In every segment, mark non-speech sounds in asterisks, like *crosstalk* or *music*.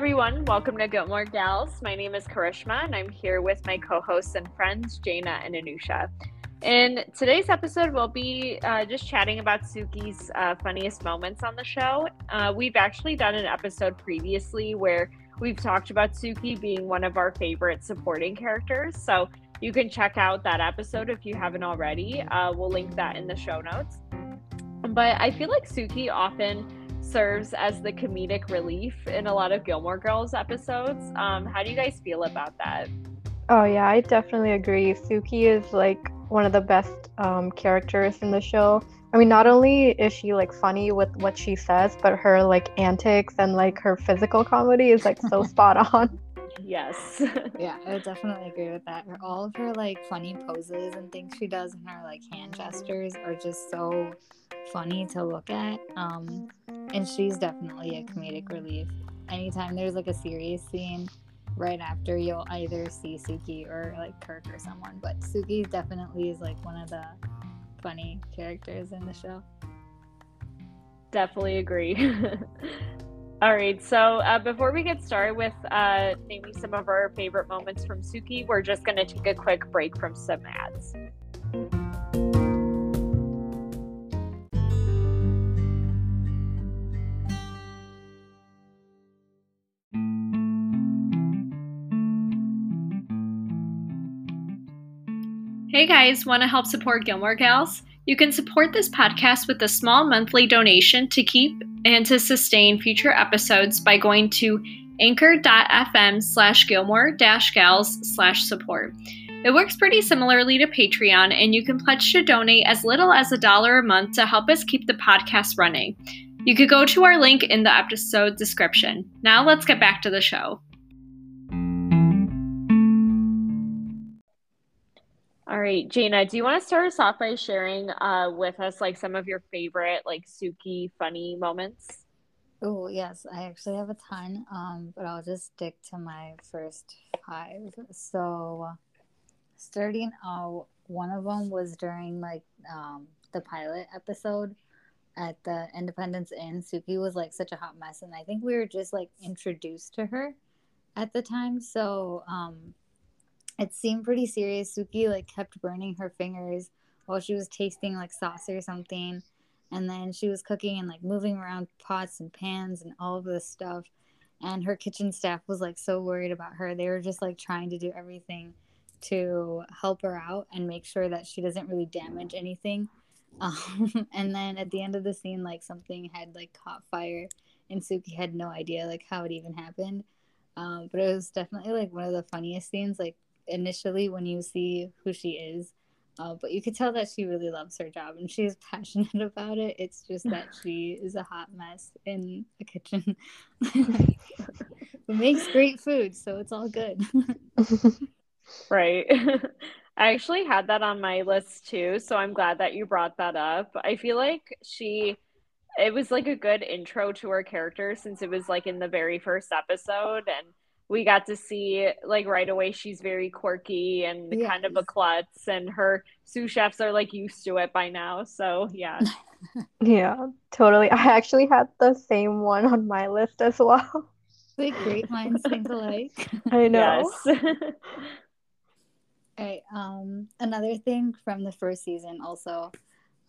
everyone. Welcome to Gilmore Gals. My name is Karishma, and I'm here with my co hosts and friends, Jaina and Anusha. In today's episode, we'll be uh, just chatting about Sookie's uh, funniest moments on the show. Uh, we've actually done an episode previously where we've talked about Sookie being one of our favorite supporting characters. So you can check out that episode if you haven't already. Uh, we'll link that in the show notes. But I feel like Sookie often serves as the comedic relief in a lot of Gilmore Girls episodes. Um, how do you guys feel about that? Oh, yeah, I definitely agree. Sookie is like one of the best um, characters in the show. I mean, not only is she like funny with what she says, but her like antics and like her physical comedy is like so *laughs* spot on. Yes. yeah, I would definitely agree with that. All of her like funny poses and things she does and her like hand gestures are just so funny to look at. Um, and she's definitely a comedic relief. Anytime there's like a serious scene, right after you'll either see Sookie or like Kirk or someone. But Sookie definitely is like one of the funny characters in the show. Definitely agree. *laughs* All right, so uh, before we get started with uh, naming some of our favorite moments from Sookie, we're just going to take a quick break from some ads. Hey guys, want to help support Gilmore Gals? You can support this podcast with a small monthly donation to keep and to sustain future episodes by going to anchor.fm slash gilmore gals slash support. It works pretty similarly to Patreon, and you can pledge to donate as little as a dollar a month to help us keep the podcast running. You could go to our link in the episode description. Now let's get back to the show. All right, Jaina, do you want to start us off by sharing uh, with us like some of your favorite like Sookie funny moments? Oh yes, I actually have a ton, um, but I'll just stick to my first five. So, starting out, one of them was during like um, the pilot episode at the Independence Inn. Sookie was like such a hot mess, and I think we were just like introduced to her at the time. So, um, it seemed pretty serious. Sookie like kept burning her fingers while she was tasting like sauce or something. And then she was cooking and like moving around pots and pans and all of this stuff. And her kitchen staff was like so worried about her. They were just like trying to do everything to help her out and make sure that she doesn't really damage anything. *laughs* Um, and then at the end of the scene, like something had like caught fire, and Sookie had no idea like how it even happened. Um, but it was definitely like one of the funniest scenes. Like initially when you see who she is. Uh, but you could tell that she really loves her job and she's *laughs* passionate about it. It's just that *laughs* she is a hot mess in the kitchen. *laughs* makes great food, so it's all good. right. I actually had that on my list too, so I'm glad that you brought that up. I feel like she it was like a good intro to her character since it was like in the very first episode and we got to see like right away she's very quirky and yes. kind of a klutz and her sous chefs are like used to it by now so yeah. *laughs* Yeah totally. I actually had the same one on my list as well. Like great minds think alike? *laughs* I know. Yes. *laughs* right um another thing from the first season also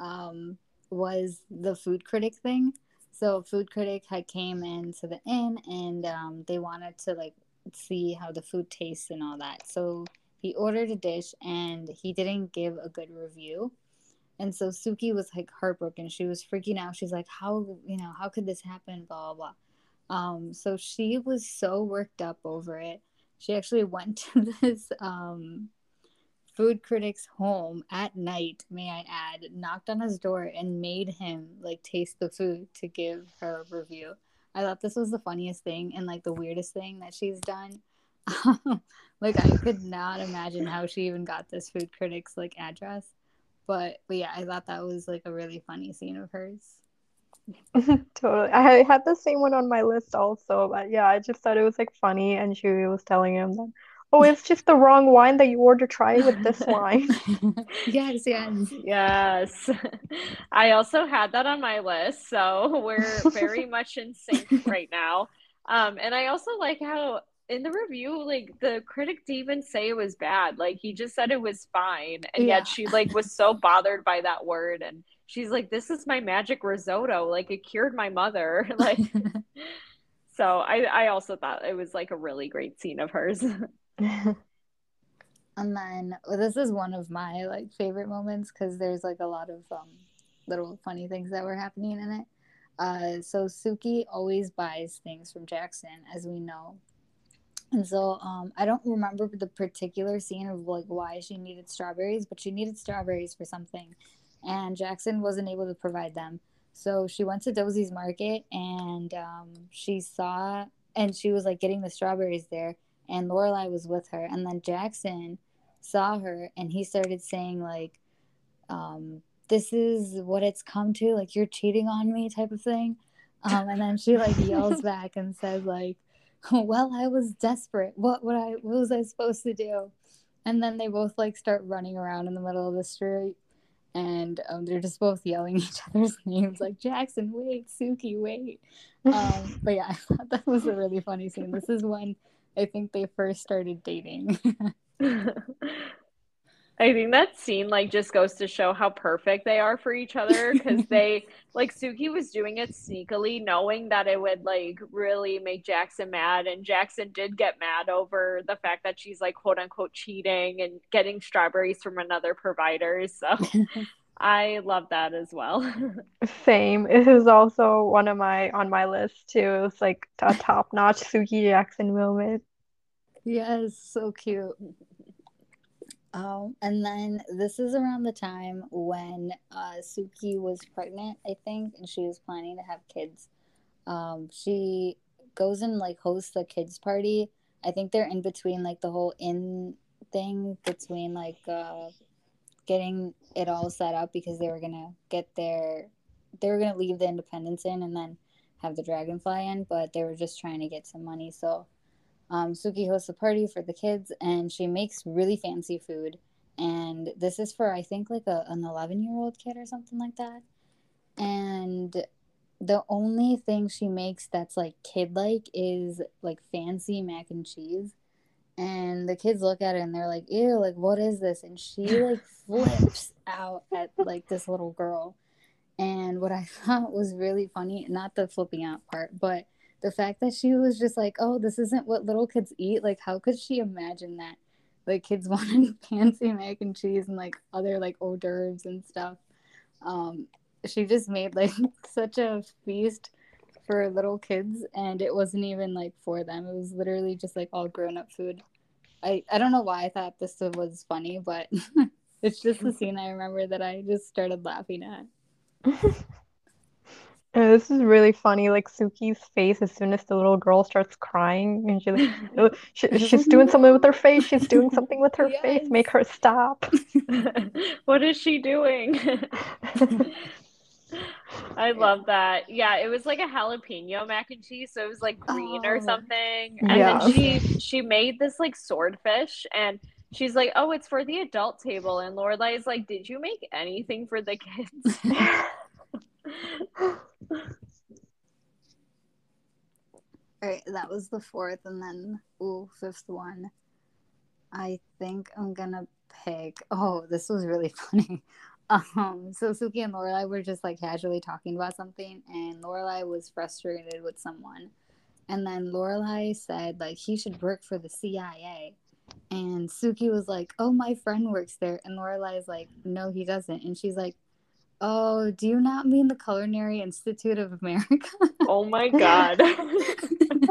um was the food critic thing. So food critic had came into the inn and um, they wanted to like see how the food tastes and all that. So he ordered a dish and he didn't give a good review. And so Sookie was like heartbroken. She was freaking out. She's like, How, you know, how could this happen? Blah, blah, blah. Um, so she was so worked up over it. She actually went *laughs* to this um, food critic's home at night, may I add, knocked on his door and made him like taste the food to give her a review. I thought this was the funniest thing and like the weirdest thing that she's done. *laughs* like I could not imagine how she even got this food critic's like address. But but yeah, I thought that was like a really funny scene of hers. *laughs* totally. I had the same one on my list also, but yeah, I just thought it was like funny and she was telling him that oh, it's just the wrong wine that you ordered. Try with this *laughs* wine. yes, yes, yes. *laughs* I also had that on my list, so *laughs* we're very much in sync right now. Um, and I also like how in the review, like the critic didn't even say it was bad. Like he just said it was fine. And Yeah. yet she like was so bothered by that word and she's like, This is my magic risotto. Like it cured my mother. like so I, I also thought it was like a really great scene of hers. *laughs* And then well, this is one of my like favorite moments because there's like a lot of um, little funny things that were happening in it. Uh, so Sookie always buys things from Jackson, as we know. And so um, I don't remember the particular scene of like why she needed strawberries, but she needed strawberries for something, and Jackson wasn't able to provide them. So she went to Doose's Market and um, she saw, and she was like getting the strawberries there, and Lorelai was with her, and then Jackson saw her, and he started saying like, um, "This is what it's come to, like you're cheating on me," type of thing. Um, and then she like yells *laughs* back and says like, "Well, I was desperate. What would I? What was I supposed to do?" And then they both like start running around in the middle of the street, and um, they're just both yelling *laughs* each other's names like Jackson, wait, Sookie, wait. Um, but yeah, *laughs* I thought that was a really funny scene. This is when I think they first started dating. *laughs* I think that scene like just goes to show how perfect they are for each other because they *laughs* like Sookie was doing it sneakily, knowing that it would like really make Jackson mad, and Jackson did get mad over the fact that she's like quote unquote cheating and getting strawberries from another provider. So *laughs* I love that as well. *laughs* Same. It was also one of my on my list too. It's like a top-notch Sookie Jackson moment. yes, so cute. Um, and then this is around the time when uh, Sookie was pregnant, I think, and she was planning to have kids. Um, she goes and like hosts a kids party. I think they're in between like the whole inn thing between like uh, getting it all set up because they were gonna get their they were gonna leave the Independence Inn and then have the Dragonfly Inn, but they were just trying to get some money. So um, Sookie hosts a party for the kids and she makes really fancy food. And this is for, I think, like a, an 11 year old kid or something like that. And the only thing she makes that's like kid like is like fancy mac and cheese. And the kids look at it and they're like, ew, like, what is this? And she like *laughs* flips out at like this little girl. And what I *laughs* thought was really funny, not the flipping out part, but the fact that she was just like, oh, this isn't what little kids eat. Like, how could she imagine that? Like, kids *laughs* wanted fancy mac and cheese and like other like hors d'oeuvres and stuff. Um, she just made like such a feast for little kids, and it wasn't even like for them. It was literally just like all grown up food. I, I don't know why I thought this was funny, but *laughs* it's just the mm-hmm. scene I remember that I just started laughing at. *laughs* And this is really funny. Like Sookie's face as soon as the little girl starts crying, and she, like, *laughs* "Oh, she she's doing something with her face. She's doing something with her face. Make her stop. what is she doing? I love that. Yeah, it was like a jalapeno mac and cheese, so it was like green or Oh. something. And Yeah. then she she made this like swordfish and she's like, "Oh, it's for the adult table." And Lorelai is like, "Did you make anything for the kids?" *laughs* All right, that was the fourth, and then ooh, fifth one. I think I'm gonna pick. Oh, this was really *laughs* funny. Um, so Sookie and Lorelai were just like casually talking about something, and Lorelai was frustrated with someone, and then Lorelai said like he should work for the CIA, and Sookie was like, "Oh, my friend works there," and Lorelai is like, "No, he doesn't," and she's like, "Oh, do you not mean the Culinary Institute of America?" oh my god. *laughs* *laughs*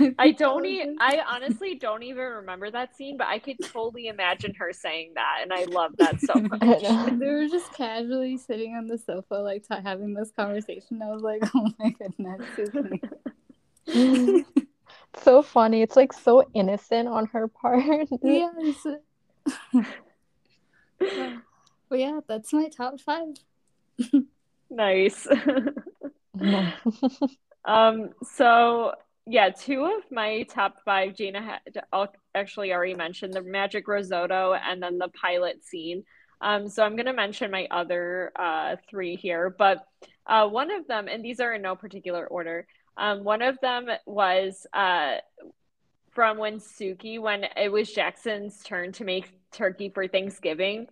*laughs* I don't e- I honestly don't even remember that scene, but I could totally imagine her saying that and I love that so *laughs* much. They were just casually sitting on the sofa, like t- having this conversation. I was like, *laughs* "Oh my goodness!" So funny. It's like so innocent on her part. yes. but yeah, that's my top five. Nice. Um, so yeah, two of my top five, Gina had al- actually already mentioned the magic risotto and then the pilot scene. Um, so I'm going to mention my other uh, three here, but uh, one of them, and these are in no particular order. Um, one of them was uh, from when Sookie, when it was Jackson's turn to make turkey for Thanksgiving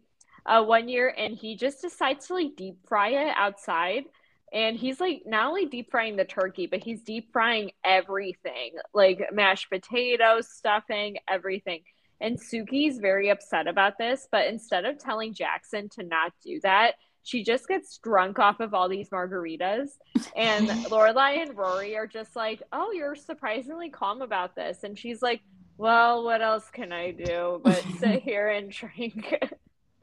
uh, one year, and he just decides to like deep fry it outside. And he's like not only deep frying the turkey, but he's deep frying everything like mashed potatoes, stuffing, everything. And Sookie's very upset about this, but instead of telling Jackson to not do that, she just gets drunk off of all these margaritas. And *laughs* Lorelai and Rory are just like, "Oh, you're surprisingly calm about this." And she's like, "Well, what else can I do but *laughs* sit here and drink?"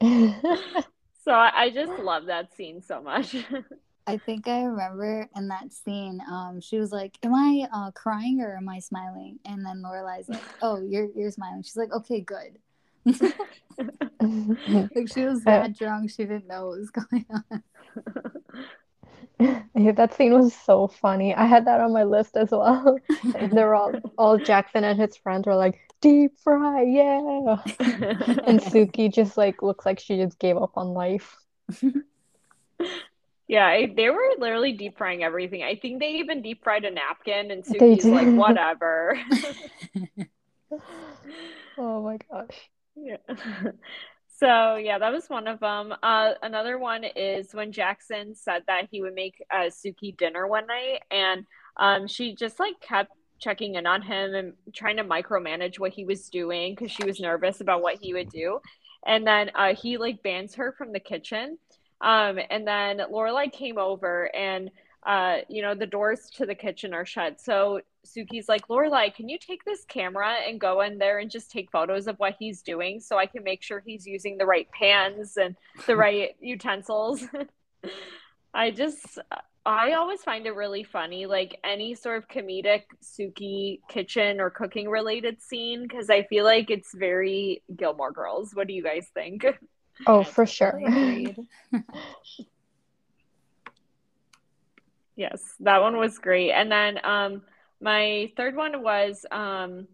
*laughs* so I just love that scene so much. I think I remember in that scene, um, she was like, "Am I uh, crying or am I smiling?" And then Lorelai's like, *laughs* "Oh, you're you're smiling." She's like, "Okay, good." *laughs* *laughs* like she was that drunk, she didn't know what was going on. Yeah, that scene was so funny. I had that on my list as well. they were all all Jackson and his friends were like, deep fry, yeah. and Sookie just like looks like she just gave up on life. Yeah, they were literally deep frying everything. I think they even deep fried a napkin, and Sookie's like, whatever. *laughs* oh my gosh. Yeah. So yeah, that was one of them. Uh, another one is when Jackson said that he would make uh, Sookie dinner one night, and um, she just like kept checking in on him and trying to micromanage what he was doing because she was nervous about what he would do. And then uh, he like bans her from the kitchen. Um, and then Lorelai came over and uh, you know, the doors to the kitchen are shut. So Sookie's like, Lorelai, can you take this camera and go in there and just take photos of what he's doing so I can make sure he's using the right pans and the *laughs* right utensils? *laughs* I just, I always find it really funny, like any sort of comedic Sookie kitchen or cooking related scene, because I feel like it's very Gilmore Girls. What do you guys think? *laughs* Oh, for sure. *laughs* yes, that one was great. And then um, my third one was um,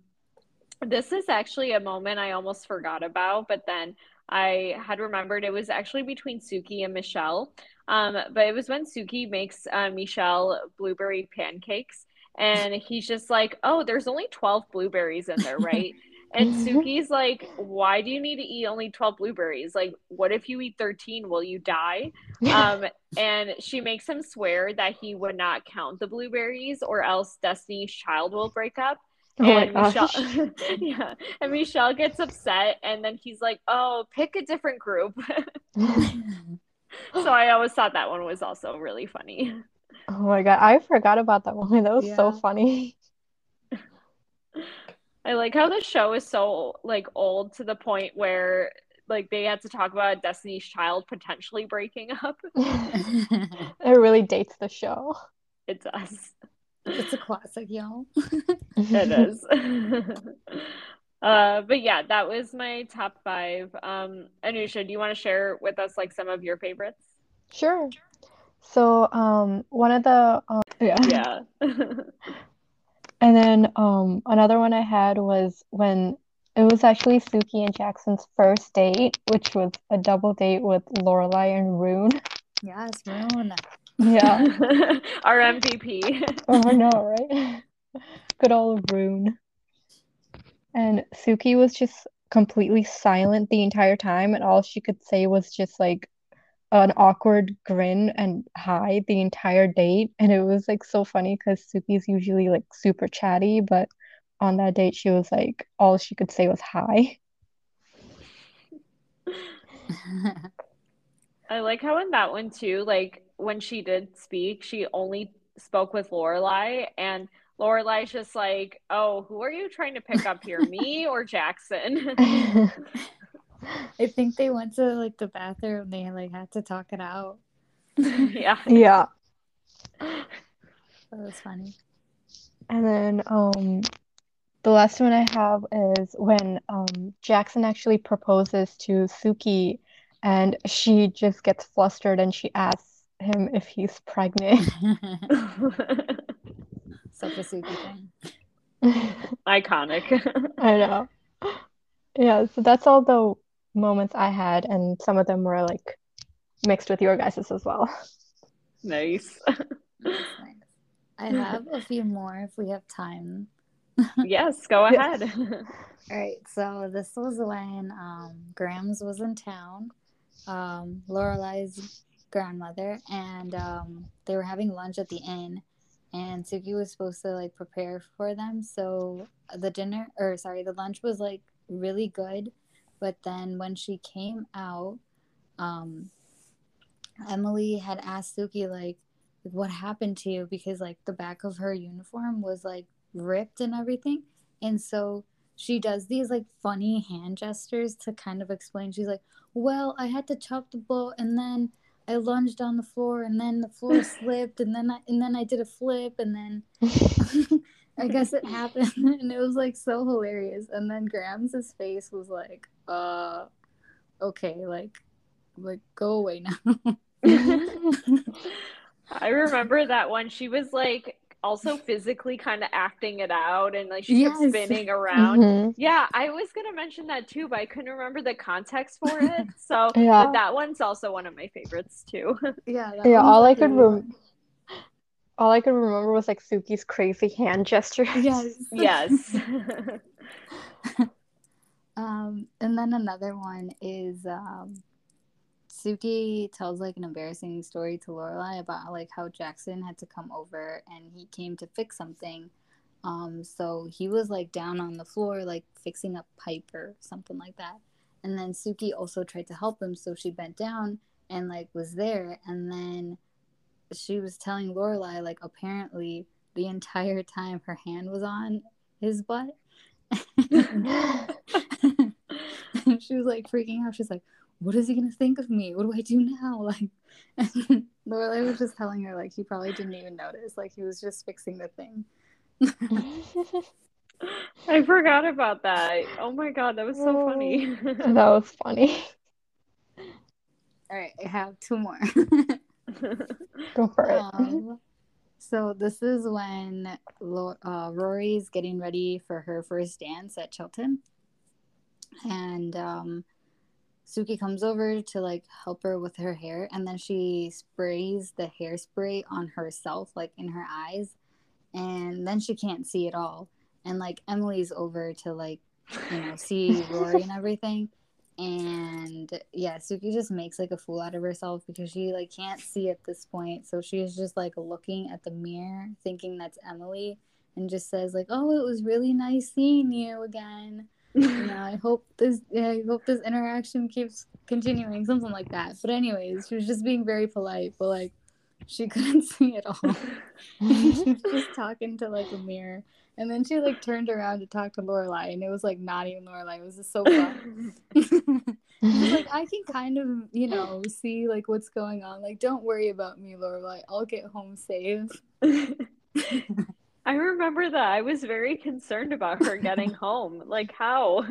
this is actually a moment I almost forgot about, but then I had remembered it was actually between Sookie and Michel. Um, but it was when Sookie makes uh, Michel blueberry pancakes, and he's just like, "Oh, there's only twelve blueberries in there, *laughs* right?" And Sookie's like, why do you need to eat only 12 blueberries? Like, what if you eat 13? Will you die? *laughs* um, and she makes him swear that he would not count the blueberries or else Destiny's Child will break up. Oh and Michel, *laughs* yeah, and Michel gets upset, and then he's like, "Oh, pick a different group." *laughs* so I always thought that one was also really funny. Oh my god, I forgot about that one. That was yeah. so funny. I like how the show is so like old to the point where like they had to talk about Destiny's Child potentially breaking up. *laughs* it really dates the show. It does. It's a classic, y'all. it *laughs* is. *laughs* uh, but yeah, that was my top five. Um, Anusha, do you want to share with us like some of your favorites? Sure. So, um, one of the um, yeah yeah And then um, another one I had was when it was actually Sookie and Jackson's first date, which was a double date with Lorelai and Rune. Yes, Rune. Yeah. *laughs* Our MVP. oh, I know, right? Good old Rune. And Sookie was just completely silent the entire time, and all she could say was just like, an awkward grin and hi the entire date and it was like so funny because Sookie's usually like super chatty but on that date she was like all she could say was hi. I like how in that one too like when she did speak she only spoke with Lorelai and Lorelai's just like oh who are you trying to pick up here me or Jackson *laughs* *laughs* *laughs* I think they went to like the bathroom. They like had to talk it out. *laughs* yeah. Yeah. That was funny. And then um the last one I have is when um Jackson actually proposes to Sookie and she just gets flustered and she asks him if he's pregnant. *laughs* *laughs* Such a Sookie thing. Iconic. I know. Yeah, so that's all the moments I had, and some of them were like mixed with your guys's as well. Nice. *laughs* Nice, nice. I have a few more if we have time. *laughs* yes, go ahead. *laughs* All right, so this was when um, Grams was in town, um, Lorelai's grandmother, and um, they were having lunch at the inn. And Sookie was supposed to like prepare for them. So the dinner, or sorry, the lunch was like really good. But then when she came out, um, Emily had asked Sookie like, "What happened to you?" Because like the back of her uniform was like ripped and everything, and so she does these like funny hand gestures to kind of explain. She's like, "Well, I had to chop the boat, and then I lunged on the floor, and then the floor *laughs* slipped, and then I and then I did a flip, and then *laughs* *laughs* I guess it happened, and it was like so hilarious. And then Grams' face was like, "Uh, okay, like, like go away now." *laughs* I remember that one. She was like also physically kind of acting it out and like she kept spinning around. Mhm. Yeah, I was gonna mention that too, but I couldn't remember the context for it. *laughs* So, Yeah. but that one's also one of my favorites too. *laughs* yeah, Yeah, all I could really rem- all I could remember was like Sookie's crazy hand gestures. Yes. yes. Um, and then another one is um, Sookie tells like an embarrassing story to Lorelai about like how Jackson had to come over and he came to fix something. Um, so he was like down on the floor like fixing a pipe or something like that. And then Sookie also tried to help him, so she bent down and like was there. And then she was telling Lorelai like apparently the entire time her hand was on his butt. *laughs* she was like freaking out. She's like, "What is he gonna think of me? What do I do now?" *laughs* Like, *laughs* and Lorelai was just telling her like he probably didn't even notice. Like he was just fixing the thing. I forgot about that. Oh my god, that was so funny. that was funny. All right, I have two more. Go for it. um, so this is when uh, Rory's getting ready for her first dance at Chilton, and um, Sookie comes over to like help her with her hair, and then she sprays the hairspray on herself, like in her eyes, and then she can't see at all. And like Emily's over to like you know see Rory and *laughs* everything. And yeah, Sookie just makes like a fool out of herself because she like can't see at this point. So she's just like looking at the mirror, thinking that's Emily, and just says like, "Oh, it was really nice seeing you again. Know, I hope this, yeah, I hope this interaction keeps continuing, something like that." But anyways, she was just being very polite, but like she *laughs* couldn't see at all. Mm-hmm. she was just talking to like a mirror. And then she like turned around to talk to Lorelai, and it was like not even Lorelai. It was just so fun. *laughs* Like, I can kind of, you know, see like what's going on. Like, don't worry about me, Lorelai. I'll get home safe. *laughs* I remember that. I was very concerned about her getting home. Like how?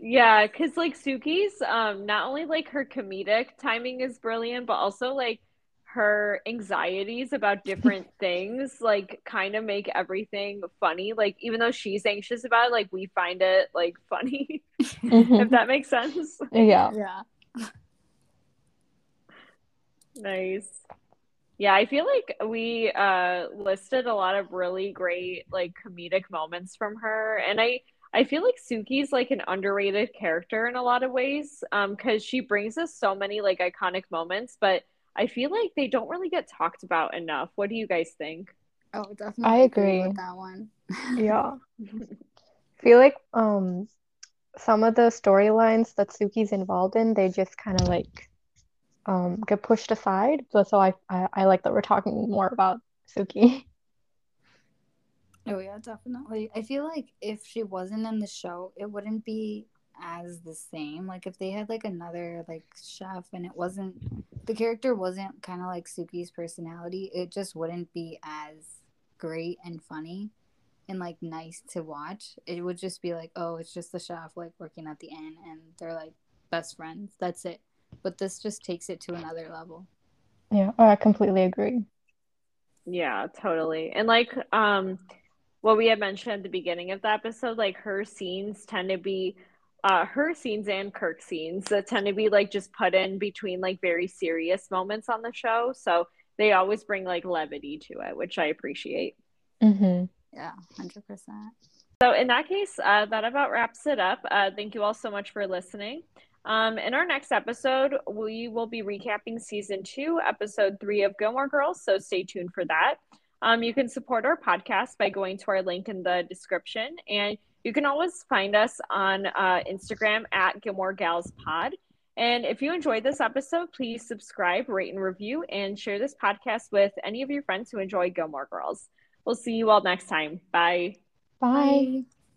Yeah, because like Sookie's um not only like her comedic timing is brilliant, but also like her anxieties about different *laughs* things like kind of make everything funny. Like even though she's anxious about it, like we find it like *laughs* funny, Mhm. if that makes sense. *laughs* Yeah. Yeah. Nice. Yeah, I feel like we uh listed a lot of really great like comedic moments from her and I I feel like Sookie's like an underrated character in a lot of ways um cuz she brings us so many like iconic moments but I feel like they don't really get talked about enough. What do you guys think? Oh, definitely. I agree. with that one. *laughs* Yeah. I *laughs* feel like um some of the storylines that Sookie's involved in, they just kind of like um get pushed aside. But so I, I I like that we're talking more about Sookie. *laughs* Yeah, definitely. I feel like if she wasn't in the show, it wouldn't be as the same. Like if they had like another like chef and it wasn't the character wasn't kind of like Sookie's personality, it just wouldn't be as great and funny and like nice to watch. It would just be like, oh, it's just the chef like working at the inn and they're like best friends. That's it. But this just takes it to another level. Yeah, I completely agree. Yeah, totally. And like um what we had mentioned at the beginning of the episode, like her scenes tend to be uh, her scenes and Kirk scenes that tend to be like just put in between like very serious moments on the show. So they always bring like levity to it, which I appreciate. Mm-hmm. Yeah, hundred percent. So in that case, uh, that about wraps it up. Uh, thank you all so much for listening. Um, in our next episode, we will be recapping season two, episode three of Gilmore Girls. So stay tuned for that. Um, you can support our podcast by going to our link in the description, and you can always find us on uh, Instagram at Gilmore Gals Pod. And if you enjoyed this episode, please subscribe, rate, and review, and share this podcast with any of your friends who enjoy Gilmore Girls. We'll see you all next time. Bye. Bye. Bye.